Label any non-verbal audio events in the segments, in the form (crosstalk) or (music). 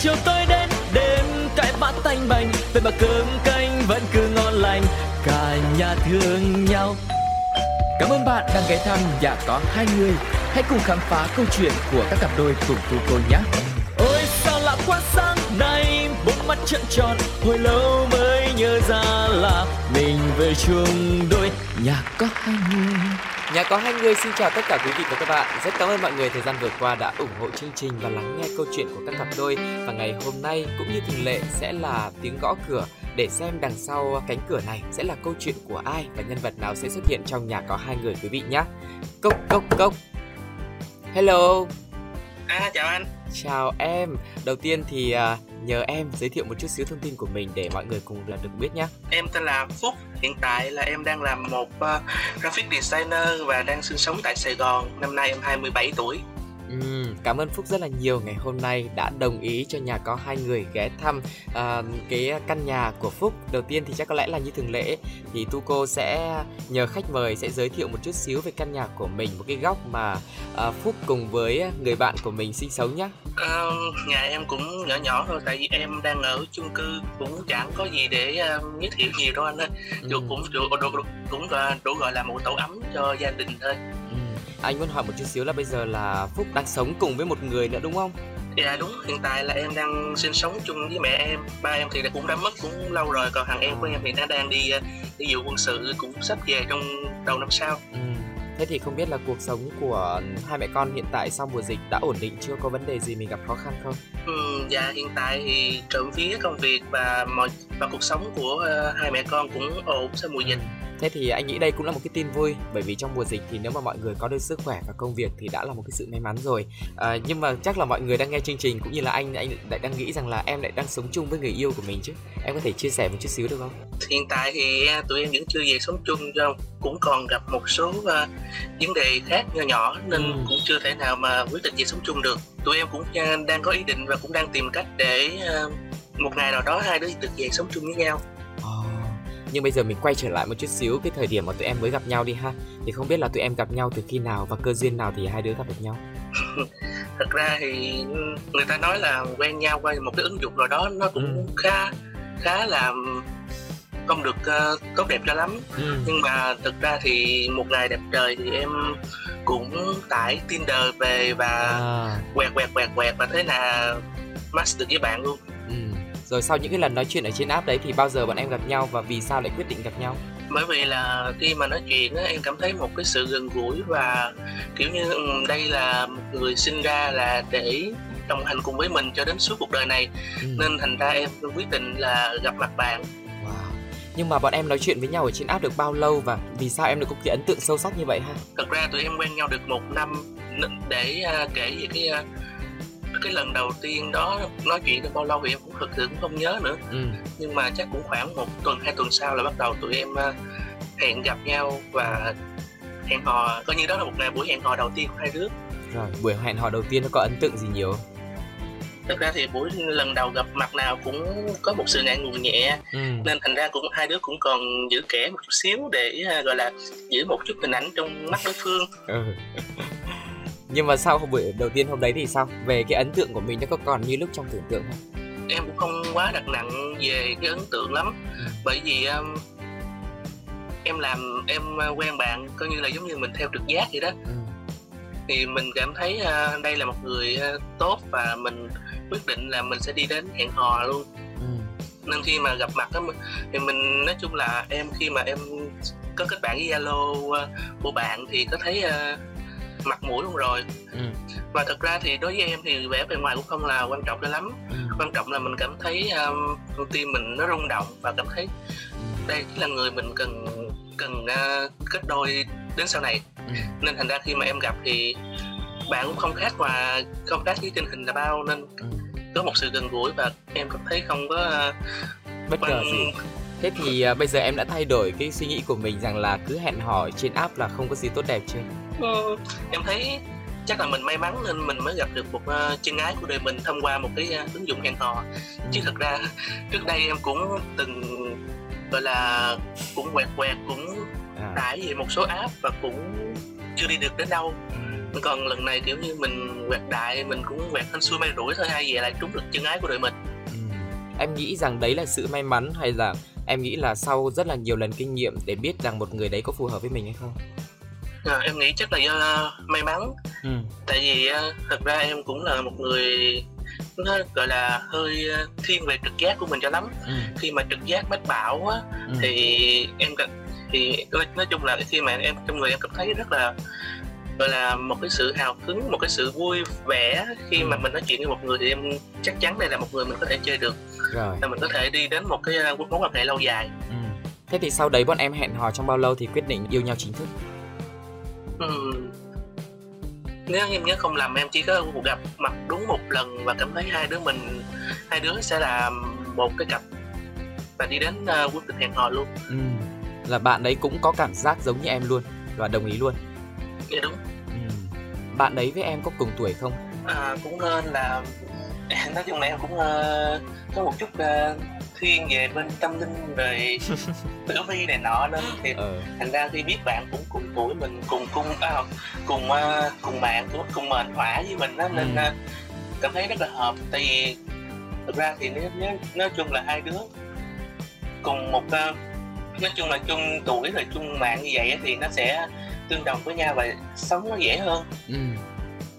chiều tối đến đêm cãi bát tanh bành vậy mà cơm canh vẫn cứ ngon lành cả nhà thương nhau Cảm ơn bạn đang ghé thăm nhà có hai người. Hãy cùng khám phá câu chuyện của các cặp đôi cùng tu cô nhé. Ôi sao lạ quá sáng nay, bốn mắt trợn tròn, hồi lâu mới nhớ ra là mình về chung đôi nhà có hai người. Nhà có hai người, xin chào tất cả quý vị và các bạn. Rất cảm ơn mọi người, thời gian vừa qua đã ủng hộ chương trình và lắng nghe câu chuyện của các cặp đôi. Và ngày hôm nay, cũng như thường lệ, sẽ là tiếng gõ cửa để xem đằng sau cánh cửa này sẽ là câu chuyện của ai và nhân vật nào sẽ xuất hiện trong nhà có hai người quý vị nhé. Cốc cốc cốc. Hello. À chào anh. Chào em. Đầu tiên thì uh, nhờ em giới thiệu một chút xíu thông tin của mình để mọi người cùng là được biết nhé. Em tên là Phúc. Hiện tại là em đang làm một uh, graphic designer và đang sinh sống tại Sài Gòn. Năm nay em 27 tuổi. Ừ, cảm ơn Phúc rất là nhiều ngày hôm nay đã đồng ý cho nhà có hai người ghé thăm uh, cái căn nhà của Phúc. Đầu tiên thì chắc có lẽ là như thường lệ thì Tu cô sẽ nhờ khách mời sẽ giới thiệu một chút xíu về căn nhà của mình, một cái góc mà uh, Phúc cùng với người bạn của mình sinh sống nhé. Uh, nhà em cũng nhỏ nhỏ thôi tại vì em đang ở chung cư cũng chẳng có gì để uh, giới thiệu nhiều đâu anh ơi. Dù ừ. cũng đủ, đủ, đủ, cũng đủ gọi là một tổ ấm cho gia đình thôi. Ừ anh muốn hỏi một chút xíu là bây giờ là Phúc đang sống cùng với một người nữa đúng không? Dạ đúng, hiện tại là em đang sinh sống chung với mẹ em Ba em thì cũng đã mất cũng lâu rồi Còn thằng em của em thì nó đang đi đi dự quân sự cũng sắp về trong đầu năm sau ừ. Thế thì không biết là cuộc sống của hai mẹ con hiện tại sau mùa dịch đã ổn định chưa? Có vấn đề gì mình gặp khó khăn không? Ừ, dạ hiện tại thì trộm vía công việc và mọi và cuộc sống của uh, hai mẹ con cũng ổn sau mùa dịch Thế thì anh nghĩ đây cũng là một cái tin vui bởi vì trong mùa dịch thì nếu mà mọi người có được sức khỏe và công việc thì đã là một cái sự may mắn rồi. À, nhưng mà chắc là mọi người đang nghe chương trình cũng như là anh anh lại đang nghĩ rằng là em lại đang sống chung với người yêu của mình chứ. Em có thể chia sẻ một chút xíu được không? Hiện tại thì à, tụi em vẫn chưa về sống chung đâu, cũng còn gặp một số uh, vấn đề khác nhỏ nhỏ nên ừ. cũng chưa thể nào mà quyết định về sống chung được. Tụi em cũng uh, đang có ý định và cũng đang tìm cách để uh, một ngày nào đó hai đứa được về sống chung với nhau nhưng bây giờ mình quay trở lại một chút xíu cái thời điểm mà tụi em mới gặp nhau đi ha thì không biết là tụi em gặp nhau từ khi nào và cơ duyên nào thì hai đứa gặp được nhau (laughs) thật ra thì người ta nói là quen nhau qua một cái ứng dụng rồi đó nó cũng ừ. khá khá là không được uh, tốt đẹp cho lắm ừ. nhưng mà thực ra thì một ngày đẹp trời thì em cũng tải Tinder về và à. quẹt quẹt quẹt quẹt và thế là match được với bạn luôn rồi sau những cái lần nói chuyện ở trên app đấy thì bao giờ bọn em gặp nhau và vì sao lại quyết định gặp nhau bởi vì là khi mà nói chuyện á, em cảm thấy một cái sự gần gũi và kiểu như ừ, đây là một người sinh ra là để đồng hành cùng với mình cho đến suốt cuộc đời này ừ. nên thành ra em quyết định là gặp mặt bạn wow. nhưng mà bọn em nói chuyện với nhau ở trên app được bao lâu và vì sao em được có cái ấn tượng sâu sắc như vậy ha thật ra tụi em quen nhau được một năm để uh, kể về cái uh, cái lần đầu tiên đó nói chuyện được bao lâu thì em cũng thực sự cũng không nhớ nữa. Ừ. nhưng mà chắc cũng khoảng một tuần hai tuần sau là bắt đầu tụi em ờ, hẹn gặp nhau và hẹn hò coi như đó là một ngày buổi hẹn hò đầu tiên của hai đứa. Rồi buổi hẹn hò đầu tiên nó có ấn tượng gì nhiều thực ra thì buổi lần đầu gặp mặt nào cũng có một sự ngại ngùng nhẹ ừ. nên thành ra cũng hai đứa cũng còn giữ kẻ một chút xíu để uh, gọi là giữ một chút hình ảnh trong mắt đối phương. Ừ nhưng mà sau buổi đầu tiên hôm đấy thì sao về cái ấn tượng của mình nó có còn như lúc trong tưởng tượng không em cũng không quá đặt nặng về cái ấn tượng lắm ừ. bởi vì um, em làm em uh, quen bạn coi như là giống như mình theo trực giác vậy đó ừ. thì mình cảm thấy uh, đây là một người uh, tốt và mình quyết định là mình sẽ đi đến hẹn hò luôn ừ. nên khi mà gặp mặt á thì mình nói chung là em khi mà em có kết bạn với zalo uh, của bạn thì có thấy uh, mặt mũi luôn rồi ừ. và thật ra thì đối với em thì vẻ bề ngoài cũng không là quan trọng cho lắm ừ. quan trọng là mình cảm thấy um, tim mình nó rung động và cảm thấy đây là người mình cần cần uh, kết đôi đến sau này ừ. nên thành ra khi mà em gặp thì bạn cũng không khác và không khác với trên hình là bao nên ừ. có một sự gần gũi và em cảm thấy không có uh, bất ngờ gì thế thì uh, bây giờ em đã thay đổi cái suy nghĩ của mình rằng là cứ hẹn hò trên app là không có gì tốt đẹp chưa ừ, em thấy chắc là mình may mắn nên mình mới gặp được một uh, chân ái của đời mình thông qua một cái uh, ứng dụng hẹn hò ừ. chứ thật ra trước đây em cũng từng gọi là cũng quẹt quẹt cũng à. tải về một số app và cũng chưa đi được đến đâu còn lần này kiểu như mình quẹt đại mình cũng quẹt hên xui may rủi thôi hay vậy lại trúng được chân ái của đội mình ừ. em nghĩ rằng đấy là sự may mắn hay là em nghĩ là sau rất là nhiều lần kinh nghiệm để biết rằng một người đấy có phù hợp với mình hay không à, em nghĩ chắc là do may mắn ừ. tại vì uh, thật ra em cũng là một người nó gọi là hơi thiên về trực giác của mình cho lắm ừ. khi mà trực giác mách bảo á ừ. thì em thì nói chung là khi mà em trong người em cảm thấy rất là gọi là một cái sự hào hứng một cái sự vui vẻ khi ừ. mà mình nói chuyện với một người thì em chắc chắn đây là một người mình có thể chơi được rồi là mình có thể đi đến một cái mối quan hệ lâu dài ừ. thế thì sau đấy bọn em hẹn hò trong bao lâu thì quyết định yêu nhau chính thức ừ. nếu em nhớ không lầm em chỉ có cuộc gặp mặt đúng một lần và cảm thấy hai đứa mình hai đứa sẽ là một cái cặp và đi đến uh, quyết định hẹn hò luôn ừ. là bạn đấy cũng có cảm giác giống như em luôn và đồng ý luôn dạ đúng ừ. bạn đấy với em có cùng tuổi không à, cũng nên là (laughs) nói chung là em cũng uh, có một chút uh, thiên về bên tâm linh về (laughs) tử vi này nọ nên thì ừ. thành ra khi biết bạn cũng cùng tuổi mình cùng cung à, cùng uh, cùng bạn cũng cùng mệnh hỏa với mình đó, nên uh, cảm thấy rất là hợp tại vì thực ra thì nếu, nếu nói chung là hai đứa cùng một uh, nói chung là chung tuổi rồi chung mạng như vậy thì nó sẽ tương đồng với nhau và sống nó dễ hơn ừ.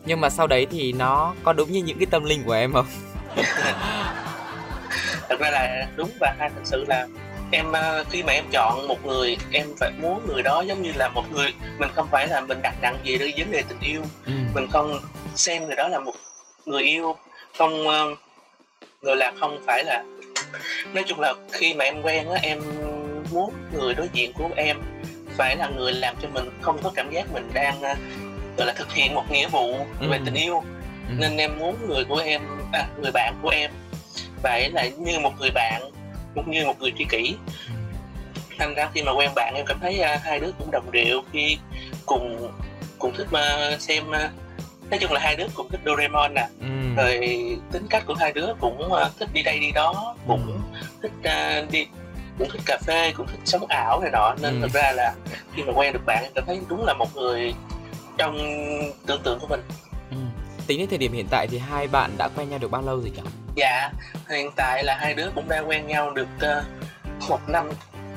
nhưng mà sau đấy thì nó có đúng như những cái tâm linh của em không (laughs) thật ra là đúng và hai thật sự là em ờ, khi mà em chọn một người em phải muốn người đó giống như là một người mình không phải là mình đặt nặng gì đến vấn đề tình yêu ừ. mình không xem người đó là một người yêu không uh, gọi là không phải là nói chung là khi mà em quen á em muốn người đối diện của em phải là người làm cho mình không có cảm giác mình đang uh, gọi là thực hiện một nghĩa vụ ừ. về tình yêu ừ. nên em muốn người của em à, người bạn của em phải là như một người bạn cũng như một người tri kỷ thành ra khi mà quen bạn em cảm thấy uh, hai đứa cũng đồng điệu khi cùng cùng thích uh, xem uh, nói chung là hai đứa cũng thích Doraemon nè ừ. rồi tính cách của hai đứa cũng uh, thích đi đây đi đó cũng ừ. thích uh, đi cũng thích cà phê cũng thích sống ảo này nọ nên ừ. thực ra là khi mà quen được bạn em cảm thấy đúng là một người trong tưởng tượng của mình. Tính đến thời điểm hiện tại thì hai bạn đã quen nhau được bao lâu rồi nhỉ dạ hiện tại là hai đứa cũng đang quen nhau được uh, một năm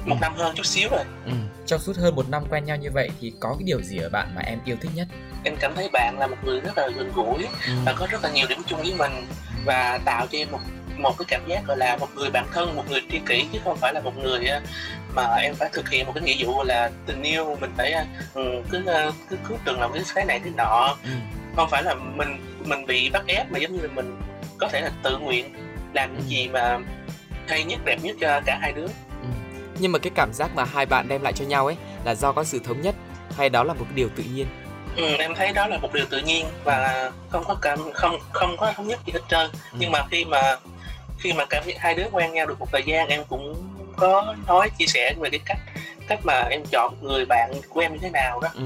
một ừ. năm hơn chút xíu rồi ừ. trong suốt hơn một năm quen nhau như vậy thì có cái điều gì ở bạn mà em yêu thích nhất em cảm thấy bạn là một người rất là gần gũi ừ. và có rất là nhiều điểm chung với mình và tạo cho em một một cái cảm giác gọi là một người bạn thân một người tri kỷ chứ không phải là một người mà em phải thực hiện một cái nghĩa vụ là tình yêu mình phải ừ, cứ cứ cứ từng làm cái này thế nọ ừ. Không phải là mình mình bị bắt ép mà giống như là mình có thể là tự nguyện làm những ừ. gì mà hay nhất đẹp nhất cho cả hai đứa ừ. nhưng mà cái cảm giác mà hai bạn đem lại cho nhau ấy là do có sự thống nhất hay đó là một điều tự nhiên ừ, em thấy đó là một điều tự nhiên và không có cảm không không có thống nhất gì hết trơn ừ. nhưng mà khi mà khi mà cả hai đứa quen nhau được một thời gian em cũng có nói chia sẻ về cái cách cách mà em chọn người bạn của em như thế nào đó ừ.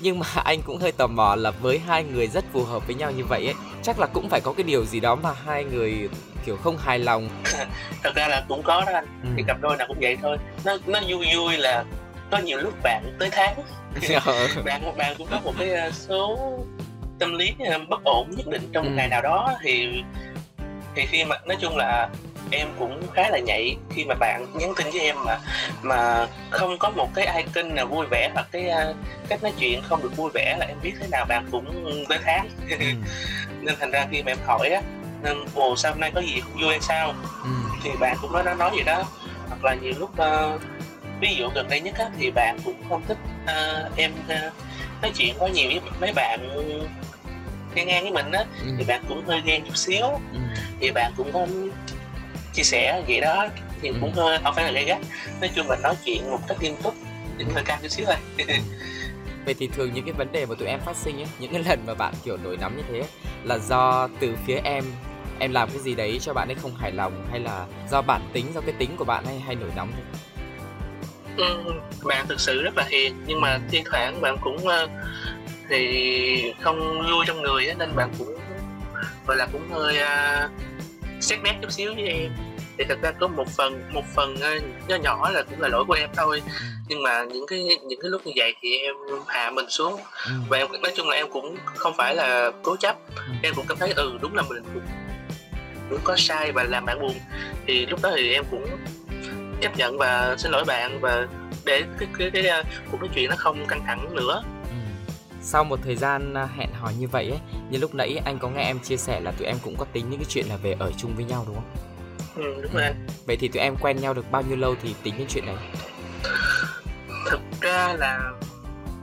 Nhưng mà anh cũng hơi tò mò là với hai người rất phù hợp với nhau như vậy ấy chắc là cũng phải có cái điều gì đó mà hai người kiểu không hài lòng (laughs) thật ra là cũng có đó anh ừ. thì cặp đôi nào cũng vậy thôi nó nó vui vui là có nhiều lúc bạn tới tháng ờ. (laughs) bạn bạn cũng có một cái ờ, số tâm lý ờ, bất ổn nhất định trong một ừ. ngày nào đó thì thì khi mà nói chung là em cũng khá là nhạy khi mà bạn nhắn tin với em mà mà không có một cái icon nào vui vẻ hoặc cái uh, cách nói chuyện không được vui vẻ là em biết thế nào bạn cũng tới tháng ừ. (laughs) nên thành ra khi mà em hỏi á nên ồ sao hôm nay có gì không vui hay sao ừ. thì bạn cũng nói nói nói vậy đó hoặc là nhiều lúc uh, ví dụ gần đây nhất á, thì bạn cũng không thích uh, em uh, nói chuyện quá nhiều với mấy bạn ngang ngang với mình á ừ. thì bạn cũng hơi ghen chút xíu ừ. thì bạn cũng có chia sẻ vậy đó thì ừ. cũng hơi không phải là gay gắt nói chung là nói chuyện một cách nghiêm túc thì hơi căng chút xíu thôi ừ. (laughs) Vậy thì thường những cái vấn đề mà tụi em phát sinh ấy, những cái lần mà bạn kiểu nổi nóng như thế là do từ phía em em làm cái gì đấy cho bạn ấy không hài lòng hay là do bản tính do cái tính của bạn hay hay nổi nóng thôi? Ừ, bạn thực sự rất là hiền nhưng mà thi thoảng bạn cũng uh, thì không vui trong người ấy, nên bạn cũng gọi là cũng hơi uh, xét nét chút xíu với em thì thật ra có một phần một phần uh, nhỏ nhỏ là cũng là lỗi của em thôi ừ. nhưng mà những cái những cái lúc như vậy thì em hạ mình xuống ừ. và em nói chung là em cũng không phải là cố chấp ừ. em cũng cảm thấy ừ đúng là mình cũng, cũng có sai và làm bạn buồn thì lúc đó thì em cũng chấp nhận và xin lỗi bạn và để cái cái cái, cái cuộc nói chuyện nó không căng thẳng nữa sau một thời gian à, hẹn hò như vậy ấy như lúc nãy anh có nghe em chia sẻ là tụi em cũng có tính những cái chuyện là về ở chung với nhau đúng không? Ừ đúng rồi vậy thì tụi em quen nhau được bao nhiêu lâu thì tính đến chuyện này? Thực ra là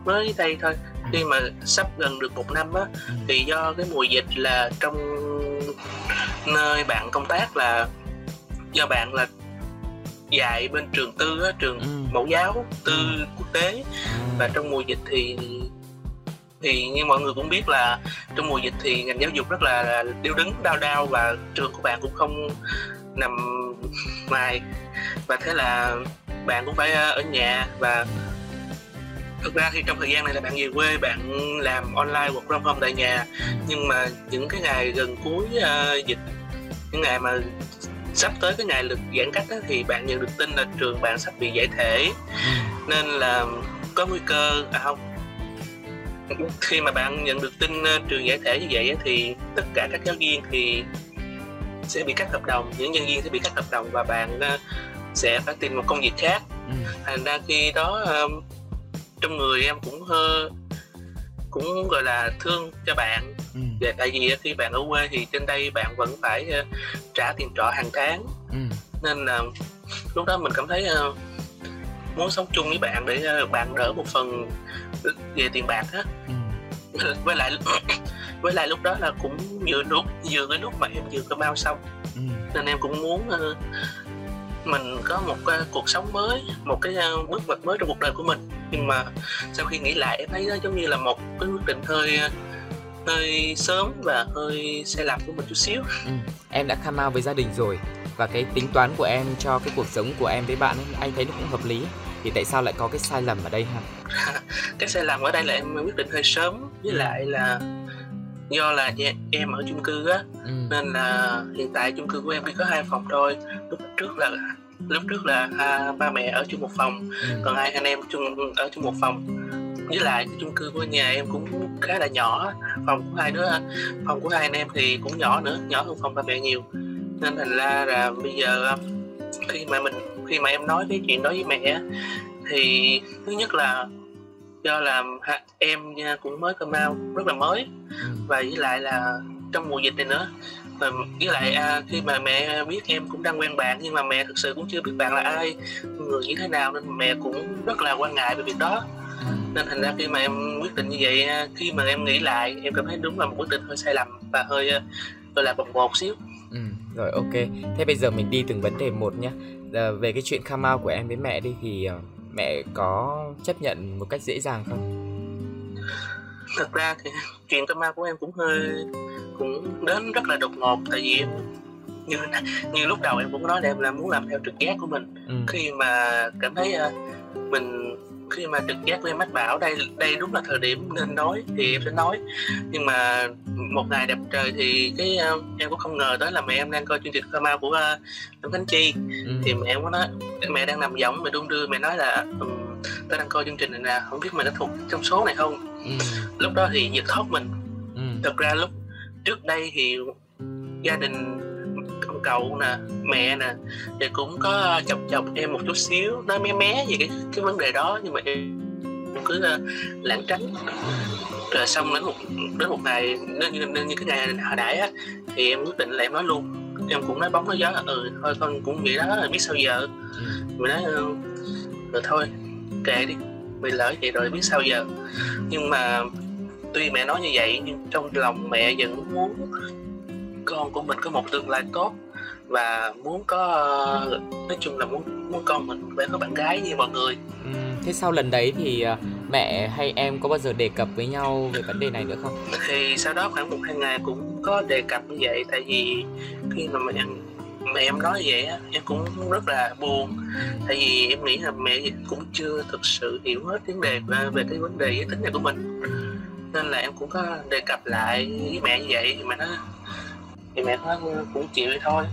mới đây thôi. Khi mà sắp gần được một năm á ừ. thì do cái mùa dịch là trong nơi bạn công tác là do bạn là dạy bên trường tư á, trường ừ. mẫu giáo tư ừ. quốc tế. Và trong mùa dịch thì thì như mọi người cũng biết là trong mùa dịch thì ngành giáo dục rất là điêu đứng đau đau và trường của bạn cũng không nằm ngoài. Và thế là bạn cũng phải ờ, ở nhà và thực ra thì trong thời gian này là bạn về quê bạn làm online work from home tại nhà. Nhưng mà những cái ngày gần cuối uh, dịch những ngày mà sắp tới cái ngày lực giãn cách đó, thì bạn nhận được tin là trường bạn sắp bị giải thể. Nên là có nguy cơ à không khi mà bạn nhận được tin uh, trường giải thể như vậy thì tất cả các giáo viên thì sẽ bị cắt hợp đồng những nhân viên sẽ bị cắt hợp đồng và bạn uh, sẽ phải tìm một công việc khác ừ. thành ra khi đó uh, trong người em cũng hơi cũng gọi là thương cho bạn ừ. Và tại vì khi bạn ở quê thì trên đây bạn vẫn phải trả tiền trọ hàng tháng ừ. nên là lúc đó mình cảm thấy muốn sống chung với bạn để bạn đỡ một phần về tiền bạc á. (laughs) với lại (coughs) với lại lúc đó là cũng vừa lúc vừa cái lúc mà em vừa có bao xong ừ. nên em cũng muốn uh, mình có một cái cuộc sống mới một cái uh, bước ngoặt mới trong cuộc đời của mình nhưng mà sau khi nghĩ lại em thấy nó giống như là một cái quyết định hơi hơi sớm và hơi sai lầm của mình chút xíu ừ. em đã come out với gia đình rồi và cái tính toán của em cho cái cuộc sống của em với bạn ấy, anh thấy nó cũng hợp lý thì tại sao lại có cái sai lầm ở đây ha (laughs) cái sai lầm ở đây là em quyết định hơi sớm với ừ. lại là do là em ở chung cư á ừ. nên là hiện tại chung cư của em chỉ có hai phòng thôi lúc trước là lúc trước là à, ba mẹ ở chung một phòng ừ. còn hai anh em chung ở chung một phòng với lại chung cư của nhà em cũng khá là nhỏ phòng của hai đứa phòng của hai anh em thì cũng nhỏ nữa nhỏ hơn phòng ba mẹ nhiều nên thành ra là bây giờ khi mà mình khi mà em nói cái chuyện đó với mẹ thì thứ nhất là do là em cũng mới come out rất là mới ừ. và với lại là trong mùa dịch này nữa và với lại à, khi mà mẹ biết em cũng đang quen bạn nhưng mà mẹ thực sự cũng chưa biết bạn là ai người như thế nào nên mẹ cũng rất là quan ngại về việc đó ừ. nên thành ra khi mà em quyết định như vậy à, khi mà em nghĩ lại em cảm thấy đúng là một quyết định hơi sai lầm và hơi à, gọi là bồng bột xíu ừ, rồi ok. Thế bây giờ mình đi từng vấn đề một nhé à, về cái chuyện come out của em với mẹ đi thì uh, mẹ có chấp nhận một cách dễ dàng không? Thật ra thì chuyện come out của em cũng hơi cũng đến rất là đột ngột. Tại vì em như (laughs) như lúc đầu em cũng nói là em là muốn làm theo trực giác của mình. Ừ. khi mà cảm thấy uh, mình khi mà trực giác của em mách bảo đây đây đúng là thời điểm nên nói thì em sẽ nói nhưng mà một ngày đẹp trời thì cái uh, em cũng không ngờ tới là mẹ em đang coi chương trình Kama của uh, Lâm Khánh Chi ừ. thì mẹ em có nói mẹ đang nằm võng mẹ đung đưa mẹ nói là um, tôi đang coi chương trình này nè không biết mày đã thuộc trong số này không ừ. lúc đó thì giật thót mình ừ. thật ra lúc trước đây thì gia đình cậu nè mẹ nè. Thì cũng có chọc chọc em một chút xíu nói mé mé về cái cái vấn đề đó nhưng mà em cứ uh, tránh. Rồi xong đến một đến một ngày đến như, như cái ngày hồi nãy á thì em quyết định là em nói luôn. Em cũng nói bóng nói gió ừ thôi con cũng nghĩ đó là biết sao giờ. Mình nói ừ, rồi thôi kệ đi bị lỡ vậy rồi biết sao giờ. Nhưng mà tuy mẹ nói như vậy nhưng trong lòng mẹ vẫn muốn con của mình có một tương lai tốt và muốn có nói chung là muốn muốn con mình phải có bạn gái như mọi người. Ừ, thế sau lần đấy thì à, mẹ hay em có bao giờ đề cập với nhau về vấn đề này nữa không? Thì sau đó khoảng một hai ngày cũng có đề cập như vậy tại vì khi mà mẹ mẹ em nói vậy á em cũng rất là buồn. Tại vì em nghĩ là mẹ cũng chưa thực sự hiểu hết vấn đề về cái vấn đề giới tính này của mình. Nên là em cũng có đề cập lại với mẹ như vậy thì mẹ nói thì mẹ nó cũng chịu thôi.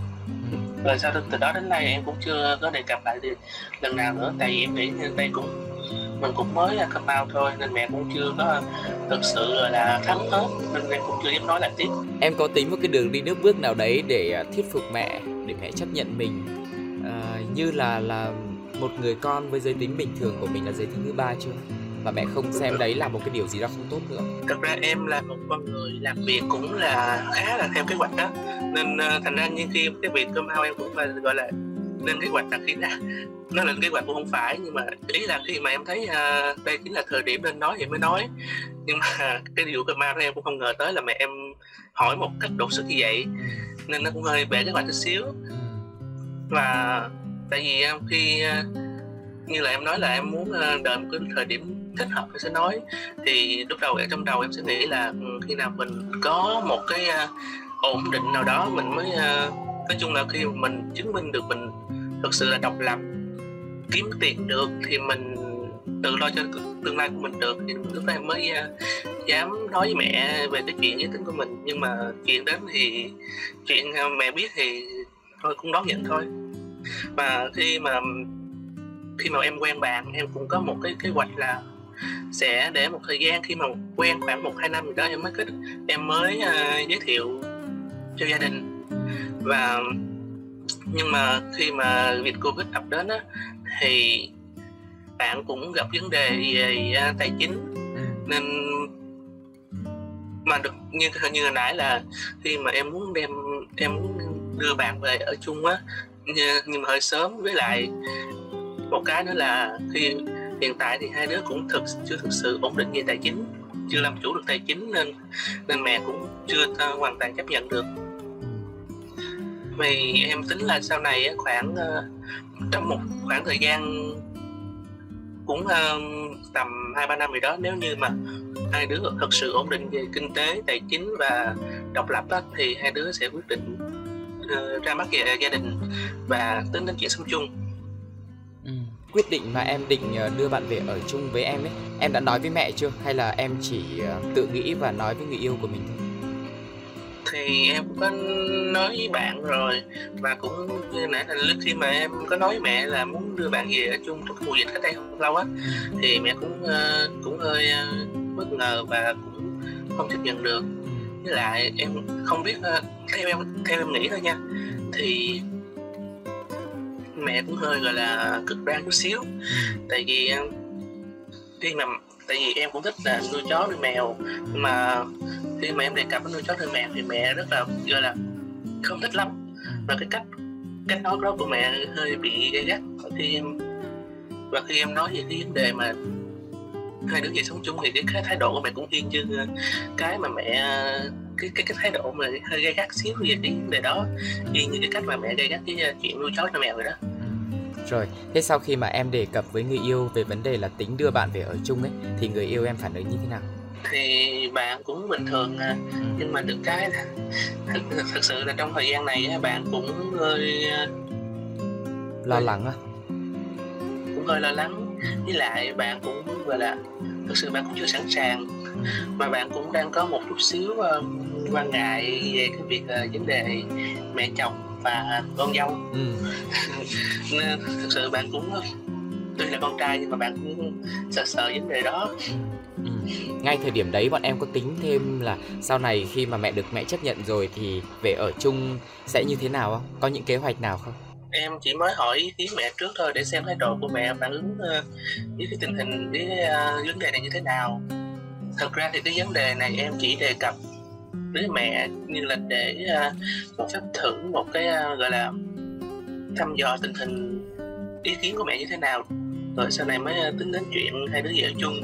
Rồi sau từ đó đến nay em cũng chưa có đề cập lại thì lần nào nữa tại vì em nghĩ đây cũng mình cũng mới là come out thôi nên mẹ cũng chưa có thực sự là thắng hết nên em cũng chưa dám nói lại tiếp. Em có tính một cái đường đi nước bước nào đấy để à, thuyết phục mẹ để mẹ chấp nhận mình? À, như là là một người con với giới tính bình thường của mình là giới tính thứ ba chưa? Và mẹ không xem đấy là một cái điều gì đó không tốt nữa. Thật ra em là một con người làm việc cũng là khá là theo kế hoạch đó. Nên uh, thành ra như khi cái việc cơm hao em cũng phải gọi là lên kế hoạch là khi ra nó lên kế hoạch cũng không phải. Nhưng mà ý là khi mà em thấy uh, đây chính là thời điểm nên nói thì mới nói. Nhưng mà (laughs) cái điều cơm hao em cũng không ngờ tới là mẹ em hỏi một cách đột xuất như vậy. Nên nó cũng hơi bể kế hoạch chút xíu. Và tại vì khi uh, như là em nói là em muốn đợi một cái thời điểm thích hợp mình sẽ nói. Thì lúc đầu ở trong đầu em sẽ nghĩ là ừ, khi nào mình có một cái uh, ổn định nào đó mình mới uh, nói chung là khi mình chứng minh được mình thực sự là độc lập kiếm tiền được thì mình tự lo cho tương lai của mình được thì lúc đó em mới uh, dám nói với mẹ về cái chuyện giới tính của mình. Nhưng mà chuyện đến thì chuyện mẹ biết thì thôi cũng đón nhận thôi. Và khi mà khi mà em quen bạn em cũng có một cái kế hoạch là sẽ để một thời gian khi mà quen khoảng một hai năm gì đó em mới kết em mới uh, giới thiệu cho gia đình. Và nhưng mà khi mà việc covid ập đến á thì bạn cũng gặp vấn đề về uh, tài chính. Nên mà được như như hồi nãy là khi mà em muốn đem em muốn đưa bạn về ở chung á nhưng mà hơi sớm. Với lại một cái nữa là khi hiện tại thì hai đứa cũng thực chưa thực sự ổn định về tài chính chưa làm chủ được tài chính nên nên mẹ cũng chưa hoàn toàn chấp nhận được. Vì em tính là sau này khoảng uh, trong một khoảng thời gian cũng uh, tầm hai ba năm gì đó nếu như mà hai đứa thật sự ổn định về kinh tế tài chính và độc lập đó, thì hai đứa sẽ quyết định uh, ra mắt về gia đình và tính đến chuyện sống chung quyết định mà em định ờ, đưa bạn về ở chung với em ấy? Em đã nói với mẹ chưa? Hay là em chỉ ờ, tự nghĩ và nói với người yêu của mình thôi? Thì em có nói với bạn rồi và cũng như nãy là lúc khi mà em có nói với mẹ là muốn đưa bạn về ở chung trong mùa dịch cách đây không lâu á thì mẹ cũng uh, cũng hơi uh, bất ngờ và cũng không chấp nhận được. Với lại em không biết uh, theo em theo em nghĩ thôi nha thì mẹ cũng hơi gọi là cực đoan chút xíu. Tại vì khi mà tại vì em cũng thích là nuôi chó nuôi mèo. Nhưng mà khi mà em đề cập đến nuôi chó nuôi mèo thì mẹ rất là gọi là không thích lắm. Và cái cách cách nói đó của mẹ hơi bị gay gắt. Khi và khi em nói về cái vấn đề mà hai đứa về sống chung thì cái thái độ của mẹ cũng y như cái mà mẹ cái cái cái thái độ mà hơi gay gắt xíu về cái vấn đề đó y như cái cách mà mẹ gay gắt cái chuyện nuôi chó nuôi mèo rồi đó rồi, thế sau khi mà em đề cập với người yêu về vấn đề là tính đưa bạn về ở chung ấy thì người yêu em phản ứng như thế nào? Thì bạn cũng bình thường à, ừ. nhưng mà được cái là (laughs) thật, thật sự là trong thời gian này bạn cũng hơi à, lo lắng á. Cũng hơi lo lắng. Ừ. Với lại bạn cũng gọi là thực sự bạn cũng chưa sẵn sàng ừ. mà bạn cũng đang có một chút xíu quan ngại về cái việc uh, vấn đề mẹ chồng và con dâu. Ừ. (laughs) nên thực sự bạn cũng tuy là con trai nhưng mà bạn cũng sợ sợ vấn đề đó. Ừ. ngay thời điểm đấy bọn em có tính thêm là sau này khi mà mẹ được mẹ chấp nhận rồi thì về ở chung sẽ như thế nào không? Có những kế hoạch nào không? Em chỉ mới hỏi ý kiến mẹ trước thôi để xem thái độ của mẹ phản ứng uh, với cái tình hình với uh, vấn đề này như thế nào. Thật ra thì cái vấn đề này em chỉ đề cập với mẹ như là để uh, một phép thử một cái uh, gọi là thăm dò tình hình ý kiến của mẹ như thế nào. Rồi sau này mới uh, tính đến chuyện hai đứa vợ chung.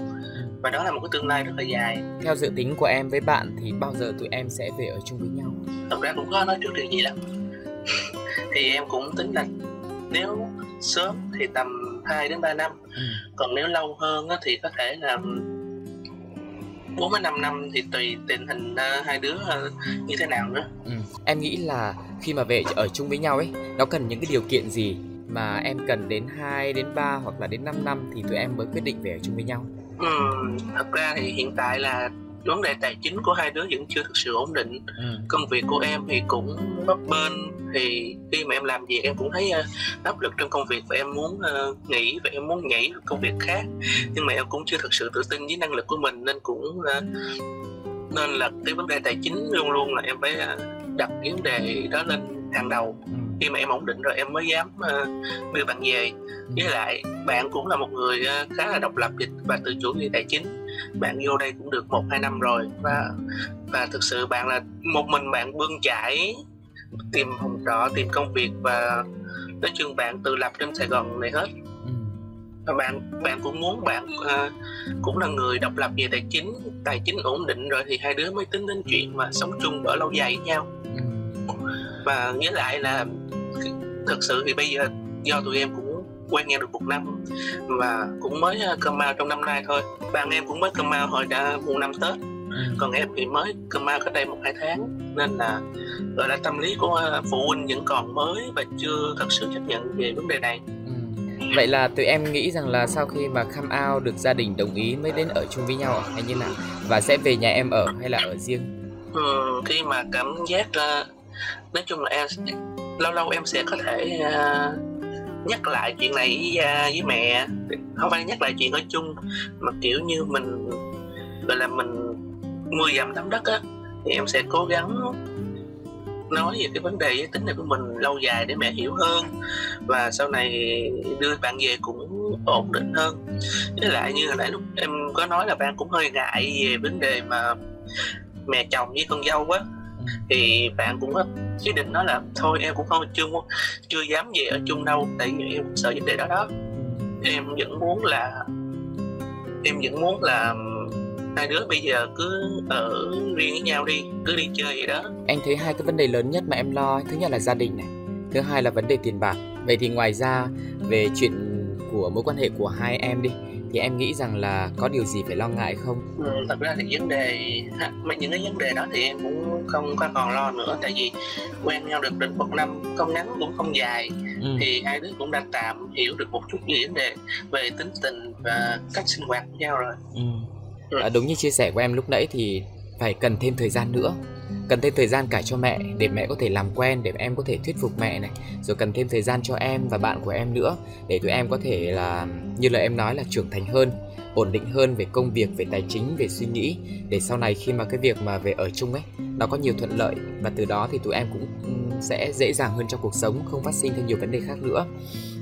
Và đó là một cái tương lai rất là dài. Theo dự tính của em với bạn thì bao giờ tụi em sẽ về ở chung với nhau? Thật ra cũng có nói trước điều gì lắm. (laughs) Thì em cũng tính là nếu sớm thì tầm 2 đến 3 năm. Ừ. còn nếu lâu hơn thì có thể là 4 đến 5 năm thì tùy tình hình uh, hai đứa uh, như thế nào nữa. Ừ. Em nghĩ là khi mà về ở chung với nhau ấy, nó cần những cái điều kiện gì mà em cần đến 2 đến 3 hoặc là đến 5 năm thì tụi em mới quyết định về ở chung với nhau? Ừ, thật ra thì hiện tại là vấn đề tài chính của hai đứa vẫn chưa thực sự ổn định. Ừ. công việc của em thì cũng bấp bênh thì khi mà em làm việc em cũng thấy uh, áp lực trong công việc và em muốn uh, nghỉ và em muốn nhảy công việc khác. Nhưng mà em cũng chưa thực sự tự tin với năng lực của mình nên cũng uh, nên là cái vấn đề tài chính luôn luôn là em phải đặt vấn đề đó lên hàng đầu. Ừ. khi mà em ổn định rồi em mới dám uh, đưa bạn về. Với lại bạn cũng là một người uh, khá là độc lập và tự chủ về tài chính bạn vô đây cũng được một hai năm rồi và và thực sự bạn là một mình bạn bươn chải tìm phòng trọ tìm công việc và nói chung bạn tự lập trên Sài Gòn này hết ừ. và bạn bạn cũng muốn bạn uh, cũng là người độc lập về tài chính tài chính ổn định rồi thì hai đứa mới tính đến chuyện mà sống chung ở lâu dài với nhau ừ. và nghĩa lại là thực sự thì bây giờ do tụi em cũng quen nhau được một năm và cũng mới uh, cơm mau trong năm nay thôi bạn em cũng mới cơm mau hồi đã một năm tết ừ. còn em thì mới cơm mau cách đây một hai tháng nên là gọi là tâm lý của uh, phụ huynh vẫn còn mới và chưa thật sự chấp nhận về vấn đề này ừ. Vậy là tụi em nghĩ rằng là sau khi mà come out được gia đình đồng ý mới đến ở chung với nhau hay như nào và sẽ về nhà em ở hay là ở riêng? Ừ, khi mà cảm giác uh, nói chung là em lâu lâu em sẽ có thể uh, nhắc lại chuyện này với, uh, với mẹ. Không phải nhắc lại chuyện ở chung mà kiểu như mình gọi là mình mưa dầm thấm đất á thì em sẽ cố gắng nói về cái vấn đề giới tính này của mình lâu dài để mẹ hiểu hơn. Và sau này đưa bạn về cũng ổn định hơn. Với lại như hồi nãy lúc em có nói là bạn cũng hơi ngại về vấn đề mà mẹ chồng với con dâu á thì bạn cũng có ý định nói là thôi, em cũng không, chưa chưa dám về ở chung đâu, tại vì em sợ vấn đề đó đó. Em vẫn muốn là, em vẫn muốn là hai đứa bây giờ cứ ở riêng với nhau đi, cứ đi chơi vậy đó. Anh thấy hai cái vấn đề lớn nhất mà em lo, thứ nhất là gia đình này, thứ hai là vấn đề tiền bạc. Vậy thì ngoài ra, về chuyện của mối quan hệ của hai em đi thì em nghĩ rằng là có điều gì phải lo ngại không? Ừ, thật ra thì vấn đề những cái vấn đề đó thì em cũng không có còn lo nữa tại vì quen nhau được đến một năm không ngắn cũng không dài ừ. thì hai đứa cũng đã tạm hiểu được một chút về vấn đề về tính tình và cách sinh hoạt với nhau rồi. Ừ. Ừ. À, đúng như chia sẻ của em lúc nãy thì phải cần thêm thời gian nữa. Cần thêm thời gian cả cho mẹ để mẹ có thể làm quen để em có thể thuyết phục mẹ này. Rồi cần thêm thời gian cho em và bạn của em nữa để tụi em có thể là như lời em nói là trưởng thành hơn ổn định hơn về công việc về tài chính về suy nghĩ. Để sau này khi mà cái việc mà về ở chung ấy nó có nhiều thuận lợi và từ đó thì tụi em cũng sẽ dễ dàng hơn trong cuộc sống không phát sinh thêm nhiều vấn đề khác nữa.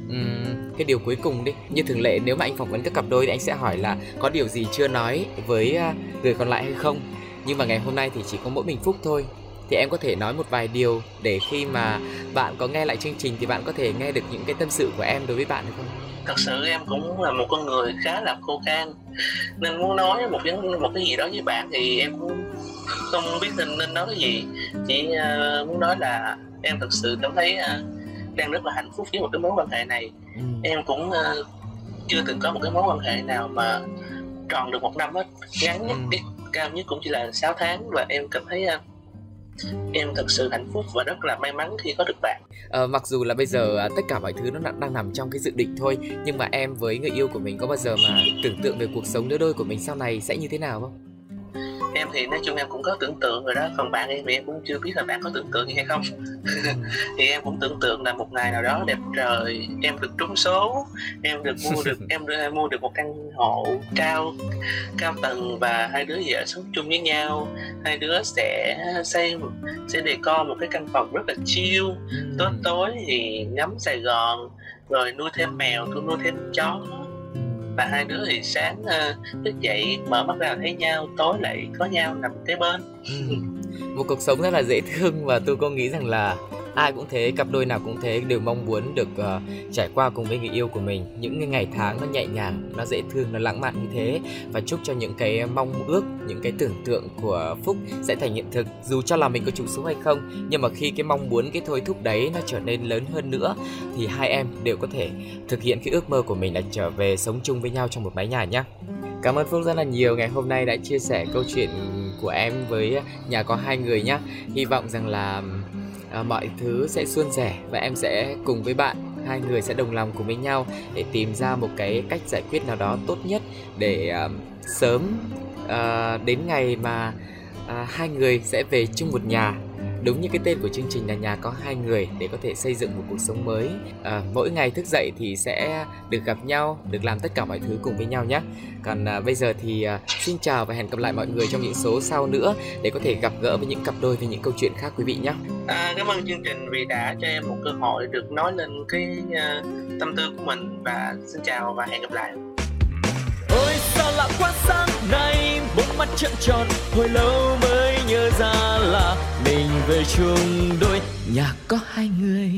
Uhm, cái điều cuối cùng đi như thường lệ nếu mà anh phỏng vấn các cặp đôi thì anh sẽ hỏi là có điều gì chưa nói với à, người còn lại hay không? Nhưng mà ngày hôm nay thì chỉ có mỗi mình phúc thôi. Thì em có thể nói một vài điều để khi mà bạn có nghe lại chương trình thì bạn có thể nghe được những cái tâm sự của em đối với bạn được không? Thật sự em cũng là một con người khá là khô khan. Nên muốn nói một vấn một cái gì đó với bạn thì em cũng không biết nên nên nói cái gì. Chỉ uh, muốn nói là em thật sự cảm thấy uh, đang rất là hạnh phúc với một cái mối quan hệ này. Ừ. em cũng uh, chưa từng có một cái mối quan hệ nào mà tròn được một năm hết. Ngắn nhất ừ cao nhất cũng chỉ là 6 tháng và em cảm thấy à, em thật sự hạnh phúc và rất là may mắn khi có được bạn. À, mặc dù là bây giờ à, tất cả mọi thứ nó đang nằm trong cái dự định thôi, nhưng mà em với người yêu của mình có bao giờ mà tưởng tượng về cuộc sống đứa đôi của mình sau này sẽ như thế nào không? Em thì nói chung em cũng có tưởng tượng rồi đó còn bạn em thì em cũng chưa biết là bạn có tưởng tượng gì hay không. (laughs) Thì em cũng tưởng tượng là một ngày nào đó đẹp trời em được trúng số em được mua được (laughs) em được, mua được một căn hộ cao cao tầng và hai đứa vợ sống chung với nhau. Hai đứa sẽ xây sẽ đề co một cái căn phòng rất là chill. Tối tối thì ngắm sài gòn rồi nuôi thêm mèo nuôi thêm chó và hai đứa thì sáng uh, thức dậy mở mắt ra thấy nhau tối lại có nhau nằm kế bên ừ. một cuộc sống rất là dễ thương và tôi có nghĩ rằng là ai cũng thế cặp đôi nào cũng thế đều mong muốn được uh, trải qua cùng với người yêu của mình. Những ngày tháng nó nhẹ nhàng nó dễ thương nó lãng mạn như thế. Và chúc cho những cái mong ước những cái tưởng tượng của phúc sẽ thành hiện thực. Dù cho là mình có trùng xuống hay không nhưng mà khi cái mong muốn cái thôi thúc đấy nó trở nên lớn hơn nữa thì hai em đều có thể thực hiện cái ước mơ của mình là trở về sống chung với nhau trong một mái nhà nhé Cảm ơn Phúc rất là nhiều. Ngày hôm nay đã chia sẻ câu chuyện của em với nhà có hai người nhé. Hy vọng rằng là à, mọi thứ sẽ suôn sẻ và em sẽ cùng với bạn. Hai người sẽ đồng lòng cùng với nhau để tìm ra một cái cách giải quyết nào đó tốt nhất để uh, sớm uh, đến ngày mà uh, hai người sẽ về chung một nhà đúng như cái tên của chương trình là nhà có hai người để có thể xây dựng một cuộc sống mới. À, mỗi ngày thức dậy thì sẽ được gặp nhau được làm tất cả mọi thứ cùng với nhau nhé. Còn à, bây giờ thì à, xin chào và hẹn gặp lại mọi người trong những số sau nữa để có thể gặp gỡ với những cặp đôi với những câu chuyện khác quý vị nhé. À, cảm ơn chương trình vì đã cho em một cơ hội được nói lên cái uh, tâm tư của mình. Và xin chào và hẹn gặp lại. Ôi sao lạ quá sáng nay mắt trợn tròn, hồi lâu mới nhớ ra là mình về chung đôi, nhà có hai người.